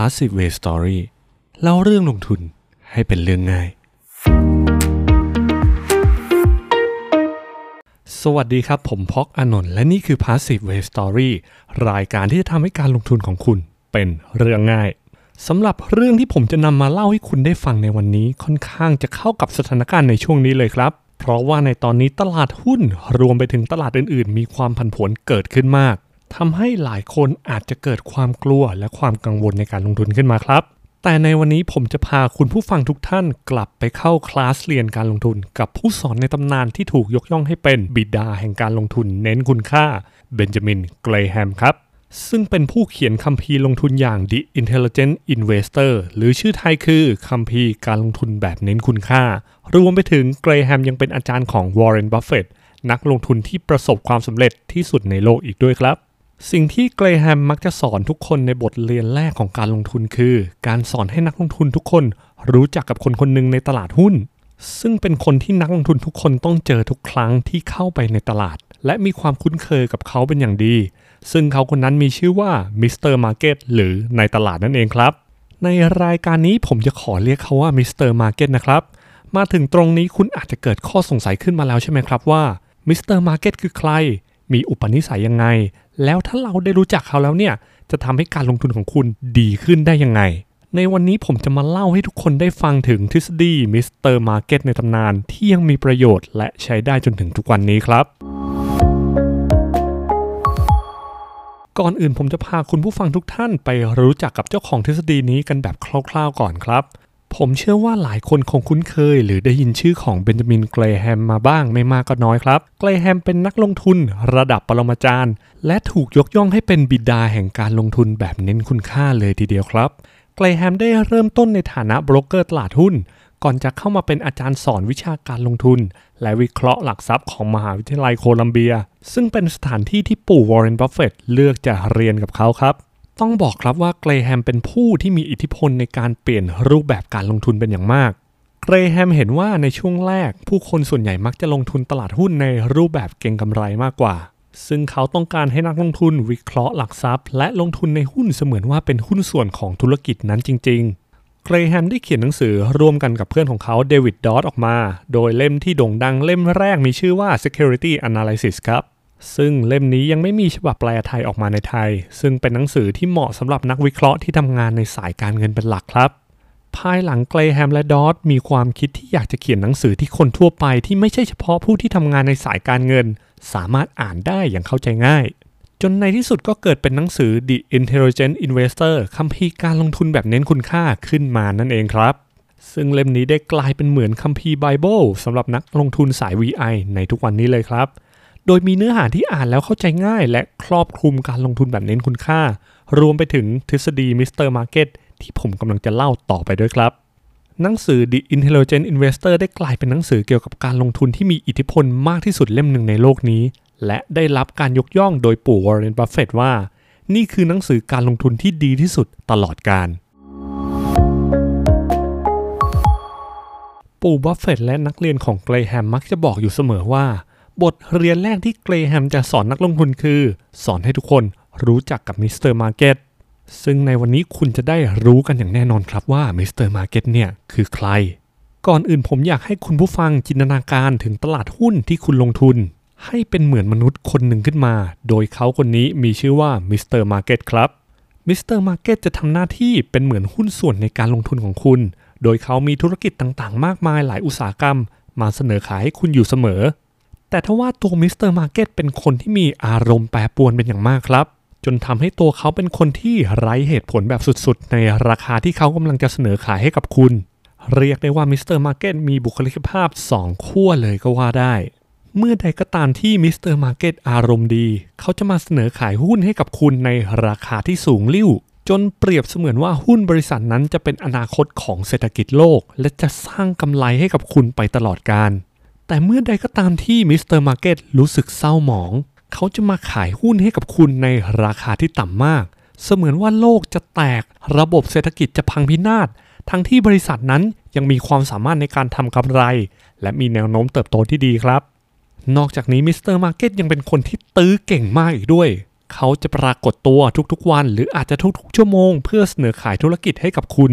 Passive Way Story เล่าเรื่องลงทุนให้เป็นเรื่องง่าย สวัสดีครับ ผมพอกอนนท์และนี่คือ Passive Way Story รายการที่จะทำให้การลงทุนของคุณเป็นเรื่องง่ายสำหรับเรื่องที่ผมจะนำมาเล่าให้คุณได้ฟังในวันนี้ค่อนข้างจะเข้ากับสถานการณ์ในช่วงนี้เลยครับ เพราะว่าในตอนนี้ตลาดหุ้นรวมไปถึงตลาดอื่น ๆ มีความผันผวนเกิดขึ้นมาก ทำให้หลายคนอาจจะเกิดความกลัวและความกังวลในการลงทุนขึ้นมาครับ แต่ในวันนี้ผมจะพาคุณผู้ฟังทุกท่านกลับไปเข้าคลาสเรียนการลงทุน กับผู้สอนในตำนานที่ถูกยกย่องให้เป็นบิดาแห่งการลงทุนเน้นคุณค่าเบนจามินเกรแฮมครับซึ่งเป็นผู้เขียนคัมภีร์ลงทุนอย่าง The Intelligent Investor หรือชื่อไทยคือคัมภีร์การลงทุนแบบเน้นคุณค่า รวมไปถึงเกรแฮมยังเป็นอาจารย์ของวอร์เรนบัฟเฟตนักลงทุนที่ประสบความสำเร็จที่สุดในโลกอีกด้วยครับ สิ่งที่เกรแฮมมักจะสอนทุกคนในบทเรียนแรกของการลงทุนคือ การสอนให้นักลงทุนทุกคนรู้จักกับคนคนหนึ่งในตลาดหุ้น ซึ่งเป็นคนที่นักลงทุนทุกคนต้องเจอทุกครั้งที่เข้าไปในตลาด และมีความคุ้นเคยกับเขาเป็นอย่างดี ซึ่งเขาคนนั้นมีชื่อว่า Mr. Market หรือนายตลาดนั่นเองครับ ในรายการนี้ผมจะขอเรียกเขาว่า Mr. Market นะครับมาถึงตรงนี้คุณอาจจะเกิดข้อสงสัยขึ้นมาแล้วใช่ไหมครับว่า Mr. Market คือใคร มีอุปนิสัยยังไง แล้วถ้าเราได้รู้จักเขาแล้วเนี่ย จะทำให้การลงทุนของคุณดีขึ้นได้ยังไง ในวันนี้ผมจะมาเล่าให้ทุกคนได้ฟังถึงทฤษฎี Mr. Market ในตำนานที่ยังมีประโยชน์และใช้ได้จนถึงทุกวันนี้ครับก่อนอื่นผมจะพาคุณผู้ฟังทุกท่านไปรู้จักกับเจ้าของทฤษฎีนี้กันแบบคร่าวๆก่อนครับ ผมเชื่อว่าหลายคนคงคุ้นเคย หรือได้ยินชื่อของเบนจามินเกรแฮมมาบ้างไม่มากก็น้อยครับ เกรแฮมเป็นนักลงทุนระดับปรมาจารย์ และถูกยกย่องให้เป็นบิดาแห่งการลงทุนแบบเน้นคุณค่าเลยทีเดียวครับ เกรแฮมได้เริ่มต้นในฐานะโบรกเกอร์ตลาดหุ้น ก่อนจะเข้ามาเป็นอาจารย์สอนวิชาการลงทุน และวิเคราะห์หลักทรัพย์ของมหาวิทยาลัยโคลัมเบีย ซึ่งเป็นสถานที่ที่ปู่วอร์เรนบัฟเฟตเลือกจะเรียนกับเขาครับ ต้องบอกครับว่าเกรแฮมเป็นผู้ที่มีอิทธิพลในการเปลี่ยนรูปแบบการลงทุนเป็นอย่างมาก เกรแฮมเห็นว่าในช่วงแรก ผู้คนส่วนใหญ่มักจะลงทุนตลาดหุ้นในรูปแบบเก็งกำไรมากกว่า ซึ่งเขาต้องการให้นักลงทุนวิเคราะห์หลักทรัพย์ และลงทุนในหุ้นเสมือนว่าเป็นหุ้นส่วนของธุรกิจนั้นจริง ๆเกรแฮมได้เขียนหนังสือร่วมกันกับเพื่อนของเขาเดวิดดอตออกมา โดยเล่มที่โด่งดังเล่มแรกมีชื่อว่า Security Analysis ครับ ซึ่งเล่มนี้ยังไม่มีฉบับแปลไทยออกมาในไทย ซึ่งเป็นหนังสือที่เหมาะสำหรับนักวิเคราะห์ที่ทำงานในสายการเงินเป็นหลักครับ ภายหลังเกรแฮมและดอตมีความคิดที่อยากจะเขียนหนังสือที่คนทั่วไปที่ไม่ใช่เฉพาะผู้ที่ทำงานในสายการเงิน สามารถอ่านได้อย่างเข้าใจง่าย จนในที่สุดก็เกิดเป็นหนังสือ The Intelligent Investor คัมภีร์การลงทุนแบบเน้นคุณค่าขึ้นมานั่นเองครับซึ่งเล่มนี้ได้กลายเป็นเหมือนคัมภีร์ไบเบิลสำหรับนักลงทุนสาย VI ในทุกวันนี้เลยครับ โดยมีเนื้อหาที่อ่านแล้วเข้าใจง่าย และครอบคลุมการลงทุนแบบเน้นคุณค่า รวมไปถึงทฤษฎี Mr. Market ที่ผมกำลังจะเล่าต่อไปด้วยครับ หนังสือ The Intelligent Investor ได้กลายเป็นหนังสือเกี่ยวกับการลงทุนที่มีอิทธิพลมากที่สุดเล่มหนึ่งในโลกนี้ และได้รับการยกย่องโดยปู่วอร์เรนบัฟเฟตว่า นี่คือหนังสือการลงทุนที่ดีที่สุดตลอดกาลปู่บัฟเฟตและนักเรียนของเกรแฮมมักจะบอกอยู่เสมอว่า บทเรียนแรกที่เกรแฮมจะสอนนักลงทุนคือ สอนให้ทุกคนรู้จักกับ Mr. Market ซึ่งในวันนี้คุณจะได้รู้กันอย่างแน่นอนครับว่า Mr. Market เนี่ยคือใคร ก่อนอื่นผมอยากให้คุณผู้ฟังจินตนาการถึงตลาดหุ้นที่คุณลงทุน ให้เป็นเหมือนมนุษย์คนหนึ่งขึ้นมา โดยเขาคนนี้มีชื่อว่า Mr. Market ครับ Mr. Market จะทำหน้าที่เป็นเหมือนหุ้นส่วนในการลงทุนของคุณ โดยเขามีธุรกิจต่างๆ มากมายหลายอุตสาหกรรม มาเสนอขายให้คุณอยู่เสมอ แต่ทว่าตัว Mr. Market เป็นคนที่มีอารมณ์แปรปรวนเป็นอย่างมากครับ จนทำให้ตัวเขาเป็นคนที่ไร้เหตุผลแบบสุดๆ ในราคาที่เขากำลังจะเสนอขายให้กับคุณ เรียกได้ว่า Mr. Market มีบุคลิกภาพ 2 ขั้วเลยก็ว่าได้ เมื่อใดก็ตามที่ Mr. Market อารมณ์ดี เขาจะมาเสนอขายหุ้นให้กับคุณในราคาที่สูงลิ่วจนเปรียบเสมือนว่าหุ้นบริษัทนั้นจะเป็นอนาคตของเศรษฐกิจโลก และจะสร้างกำไรให้กับคุณไปตลอดกาล แต่เมื่อใดก็ตามที่ Mr. Market รู้สึกเศร้าหมอง เขาจะมาขายหุ้นให้กับคุณในราคาที่ต่ำมาก เสมือนว่าโลกจะแตก ระบบเศรษฐกิจจะพังพินาศ ทั้งที่บริษัทนั้นยังมีความสามารถในการทำกำไร และมีแนวโน้มเติบโตที่ดีครับ นอกจากนี้ Mr. Market ยังเป็นคนที่ตื้อเก่งมากอีกด้วย เขาจะปรากฏตัวทุกๆวัน หรืออาจจะทุกๆ ชั่วโมง เพื่อเสนอขายธุรกิจให้กับคุณ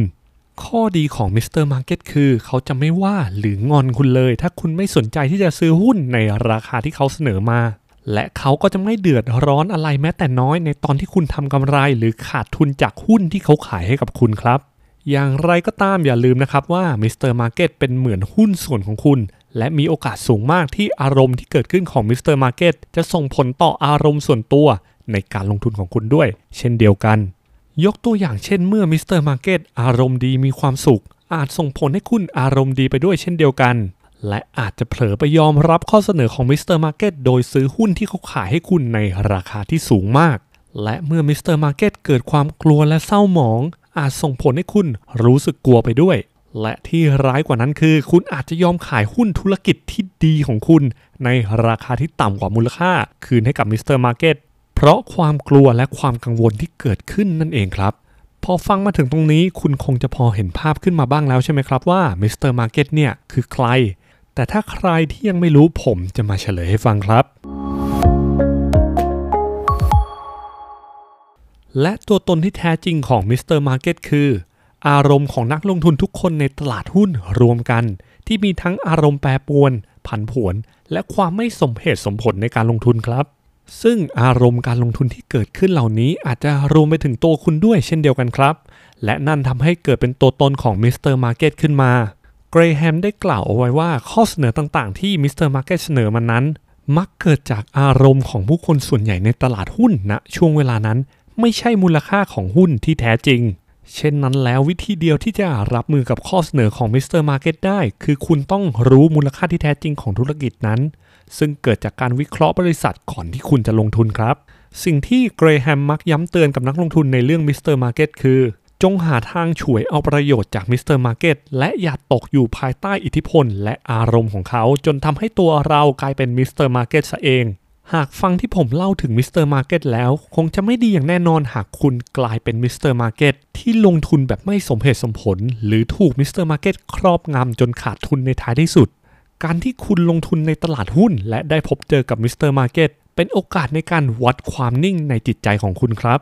ข้อดีของ Mr. Market คือเขาจะไม่ว่าหรืองอนคุณเลย ถ้าคุณไม่สนใจที่จะซื้อหุ้นในราคาที่เขาเสนอมา และเขาก็จะไม่เดือดร้อนอะไรแม้แต่น้อยในตอนที่คุณทำกำไรหรือขาดทุนจากหุ้นที่เขาขายให้กับคุณครับ อย่างไรก็ตามอย่าลืมนะครับว่า Mr. Market เป็นเหมือนหุ้นส่วนของคุณ และมีโอกาสสูงมากที่อารมณ์ที่เกิดขึ้นของ Mr. Market จะส่งผลต่ออารมณ์ส่วนตัวในการลงทุนของคุณด้วย เช่นเดียวกัน ยกตัวอย่างเช่นเมื่อ Mr. Market อารมณ์ดีมีความสุข อาจส่งผลให้คุณอารมณ์ดีไปด้วยเช่นเดียวกัน และอาจจะเผลอไปยอมรับข้อเสนอของ Mr. Market โดยซื้อหุ้นที่เขาขายให้คุณในราคาที่สูงมาก และเมื่อ Mr. Market เกิดความกลัวและเศร้าหมอง อาจส่งผลให้คุณรู้สึกกลัวไปด้วย และที่ร้ายกว่านั้นคือ คุณอาจจะยอมขายหุ้นธุรกิจที่ดีของคุณ ในราคาที่ต่ำกว่ามูลค่า คืนให้กับ Mr. Market เพราะความกลัวและความกังวลที่เกิดขึ้นนั่นเองครับ พอฟังมาถึงตรงนี้คุณคงจะพอเห็นภาพขึ้นมาบ้างแล้วใช่ไหมครับว่า Mr. Market เนี่ยคือใคร แต่ถ้าใครที่ยังไม่รู้ผมจะมาเฉลยให้ฟังครับ และตัวตนที่แท้จริงของ Mr. Market คือ อารมณ์ของนักลงทุนทุกคนในตลาดหุ้นรวมกัน ที่มีทั้งอารมณ์แปรปรวน ผันผวน และความไม่สมเหตุสมผลในการลงทุนครับ ซึ่งอารมณ์การลงทุนที่เกิดขึ้นเหล่านี้อาจจะรวมไปถึงตัวคุณด้วยเช่นเดียวกันครับ และนั่นทำให้เกิดเป็นตัวตนของ Mr. Market ขึ้นมา เกรแฮมได้กล่าวเอาไว้ว่าข้อเสนอต่างๆ ที่ Mr. Market เสนอมานั้น มักเกิดจากอารมณ์ของผู้คนส่วนใหญ่ในตลาดหุ้นณนะช่วงเวลานั้น ไม่ใช่มูลค่าของหุ้นที่แท้จริง เช่นนั้นแล้ววิธีเดียวที่จะรับมือกับข้อเสนอของ Mr. Market ได้ คือคุณต้องรู้มูลค่าที่แท้จริงของธุรกิจนั้น ซึ่งเกิดจากการวิเคราะห์บริษัทก่อนที่คุณจะลงทุนครับ สิ่งที่เกรแฮมมักย้ำเตือนกับนักลงทุนในเรื่อง Mr. Market คือ จงหาทางฉวยเอาประโยชน์จาก Mr. Market และอย่าตกอยู่ภายใต้อิทธิพล และอารมณ์ของเขา จนทำให้ตัวเรากลายเป็น Mr. Market ซะเองหากฟังที่ผมเล่าถึง Mr. Market แล้ว คงจะไม่ดีอย่างแน่นอนหากคุณกลายเป็น Mr. Market ที่ลงทุนแบบไม่สมเหตุสมผล หรือถูก Mr. Market ครอบงำจนขาดทุนในท้ายที่สุด การที่คุณลงทุนในตลาดหุ้น และได้พบเจอกับ Mr. Market เป็นโอกาสในการวัดความนิ่งในจิตใจของคุณครับ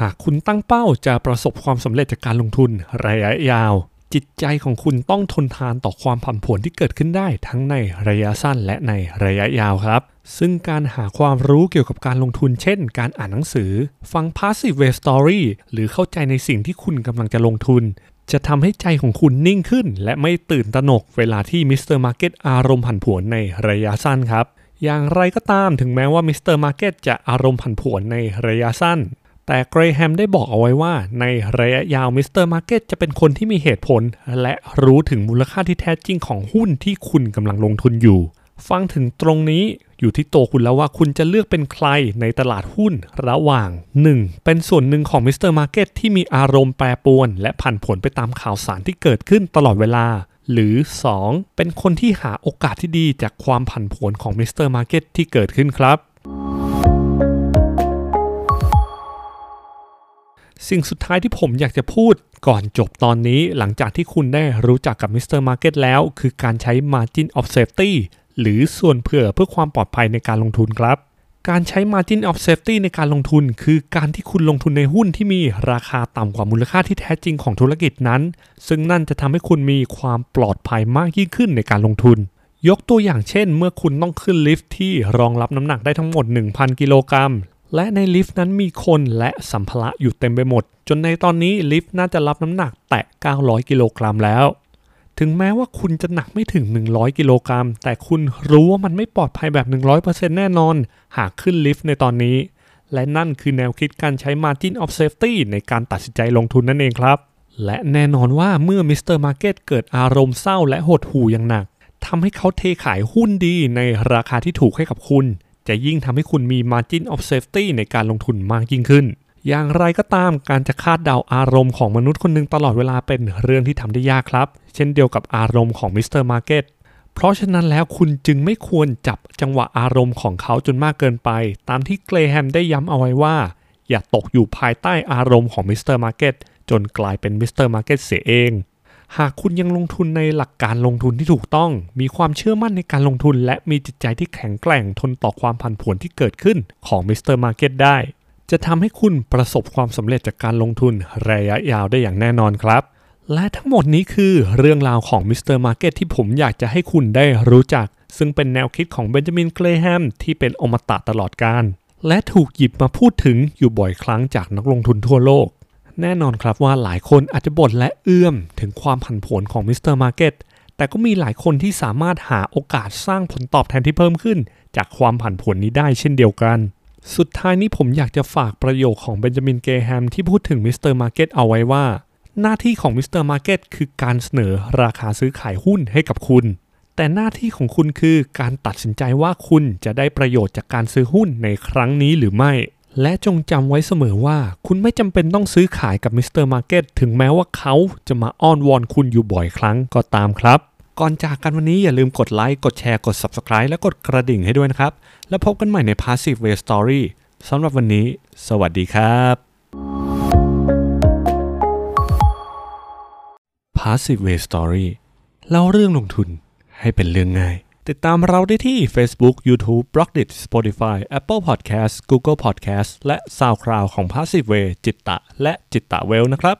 หากคุณตั้งเป้าจะประสบความสำเร็จจากการลงทุนระยะยาว จิตใจของคุณต้องทนทานต่อความผันผวนที่เกิดขึ้นได้ทั้งในระยะสั้นและในระยะยาวครับ ซึ่งการหาความรู้เกี่ยวกับการลงทุนเช่น การอ่านหนังสือ ฟัง Passive Way Story หรือเข้าใจในสิ่งที่คุณกำลังจะลงทุน จะทำให้ใจของคุณนิ่งขึ้น และไม่ตื่นตระหนกเวลาที่ Mr. Market อารมณ์ผันผวนในระยะสั้นครับ อย่างไรก็ตามถึงแม้ว่า Mr. Market จะอารมณ์ผันผวนในระยะสั้น แต่เกรแฮมได้บอกเอาไว้ว่า ในระยะยาว Mr. Market จะเป็นคนที่มีเหตุผล และรู้ถึงมูลค่าที่แท้จริงของหุ้นที่คุณกำลังลงทุนอยู่ ฟังถึงตรงนี้อยู่ที่ตัวคุณแล้วว่าคุณจะเลือกเป็นใครในตลาดหุ้นระหว่าง 1. เป็นส่วนหนึ่งของ Mr. Market ที่มีอารมณ์แปรปรวน และผันผวนไปตามข่าวสารที่เกิดขึ้นตลอดเวลา หรือ 2. เป็นคนที่หาโอกาสที่ดีจากความผันผวนของ Mr. Market ที่เกิดขึ้นครับสิ่งสุดท้ายที่ผมอยากจะพูดก่อนจบตอนนี้หลังจากที่คุณได้รู้จักกับ Mr. Market แล้ว คือการใช้ Margin of Safety หรือส่วนเผื่อเพื่อความปลอดภัยในการลงทุนครับ การใช้ Margin of Safety ในการลงทุน คือการที่คุณลงทุนในหุ้นที่มีราคาต่ำกว่ามูลค่าที่แท้จริงของธุรกิจนั้น ซึ่งนั่นจะทำให้คุณมีความปลอดภัยมากยิ่งขึ้นในการลงทุน ยกตัวอย่างเช่น เมื่อคุณต้องขึ้นลิฟต์ที่รองรับน้ำหนักได้ทั้งหมด 1,000 กิโลกรัมและในลิฟต์นั้นมีคนและสัมภาระอยู่เต็มไปหมด จนในตอนนี้ลิฟต์น่าจะรับน้ำหนักแตะ 900 กิโลกรัมแล้ว ถึงแม้ว่าคุณจะหนักไม่ถึง 100 กิโลกรัม แต่คุณรู้ว่ามันไม่ปลอดภัยแบบ 100%แน่นอน หากขึ้นลิฟต์ในตอนนี้ และนั่นคือแนวคิดการใช้ Margin of Safety ในการตัดสินใจลงทุนนั่นเองครับ และแน่นอนว่าเมื่อ Mr. Market เกิดอารมณ์เศร้าและหดหู่อย่างหนักทำให้เขาเทขายหุ้นดีในราคาที่ถูกให้กับคุณ จะยิ่งทำให้คุณมี Margin of Safety ในการลงทุนมากยิ่งขึ้น อย่างไรก็ตามการจะคาดเดาอารมณ์ของมนุษย์คนหนึ่งตลอดเวลาเป็นเรื่องที่ทำได้ยากครับ เช่นเดียวกับอารมณ์ของ Mr. Market เพราะฉะนั้นแล้วคุณจึงไม่ควรจับจังหวะอารมณ์ของเขาจนมากเกินไป ตามที่เกรแฮมได้ย้ำเอาไว้ว่า อย่าตกอยู่ภายใต้อารมณ์ของ Mr. Market จนกลายเป็น Mr. Market เสียเอง หากคุณยังลงทุนในหลักการลงทุนที่ถูกต้อง มีความเชื่อมั่นในการลงทุน และมีจิตใจที่แข็งแกร่งทนต่อความผันผวนที่เกิดขึ้นของ Mr. Market ได้ จะทำให้คุณประสบความสำเร็จจากการลงทุนระยะยาวได้อย่างแน่นอนครับ และทั้งหมดนี้คือเรื่องราวของ Mr. Market ที่ผมอยากจะให้คุณได้รู้จัก ซึ่งเป็นแนวคิดของเบนจามินเกรแฮมที่เป็นอมตะตลอดกาล และถูกหยิบมาพูดถึงอยู่บ่อยครั้งจากนักลงทุนทั่วโลก แน่นอนครับว่าหลายคนอาจจะบ่นและเอือมถึงความผันผวนของ Mr. Market แต่ก็มีหลายคนที่สามารถหาโอกาสสร้างผลตอบแทนที่เพิ่มขึ้น จากความผันผวนนี้ได้เช่นเดียวกัน สุดท้ายนี้ผมอยากจะฝากประโยคของเบนจามินเกรแฮมที่พูดถึง Mr. Market เอาไว้ว่า หน้าที่ของ Mr. Market คือการเสนอราคาซื้อขายหุ้นให้กับคุณ แต่หน้าที่ของคุณคือการตัดสินใจว่าคุณจะได้ประโยชน์จากการซื้อหุ้นในครั้งนี้หรือไม่ และจงจำไว้เสมอว่า คุณไม่จำเป็นต้องซื้อขายกับ Mr. Market ถึงแม้ว่าเขาจะมาอ้อนวอนคุณอยู่บ่อยครั้งก็ตามครับ ก่อนจากกันวันนี้อย่าลืมกดไลค์ กดแชร์ กด Subscribe และกดกระดิ่งให้ด้วยนะครับ แล้วพบกันใหม่ใน Passive Way Story สำหรับวันนี้ สวัสดีครับ Passive Way Story เล่าเรื่องลงทุนให้เป็นเรื่องง่าย ติดตามเราได้ที่ Facebook, YouTube, b l o g d i t Spotify, Apple Podcast, Google Podcast และ SoundCloud ของ Passive Way Jitta และจิตตะเวลนะครับ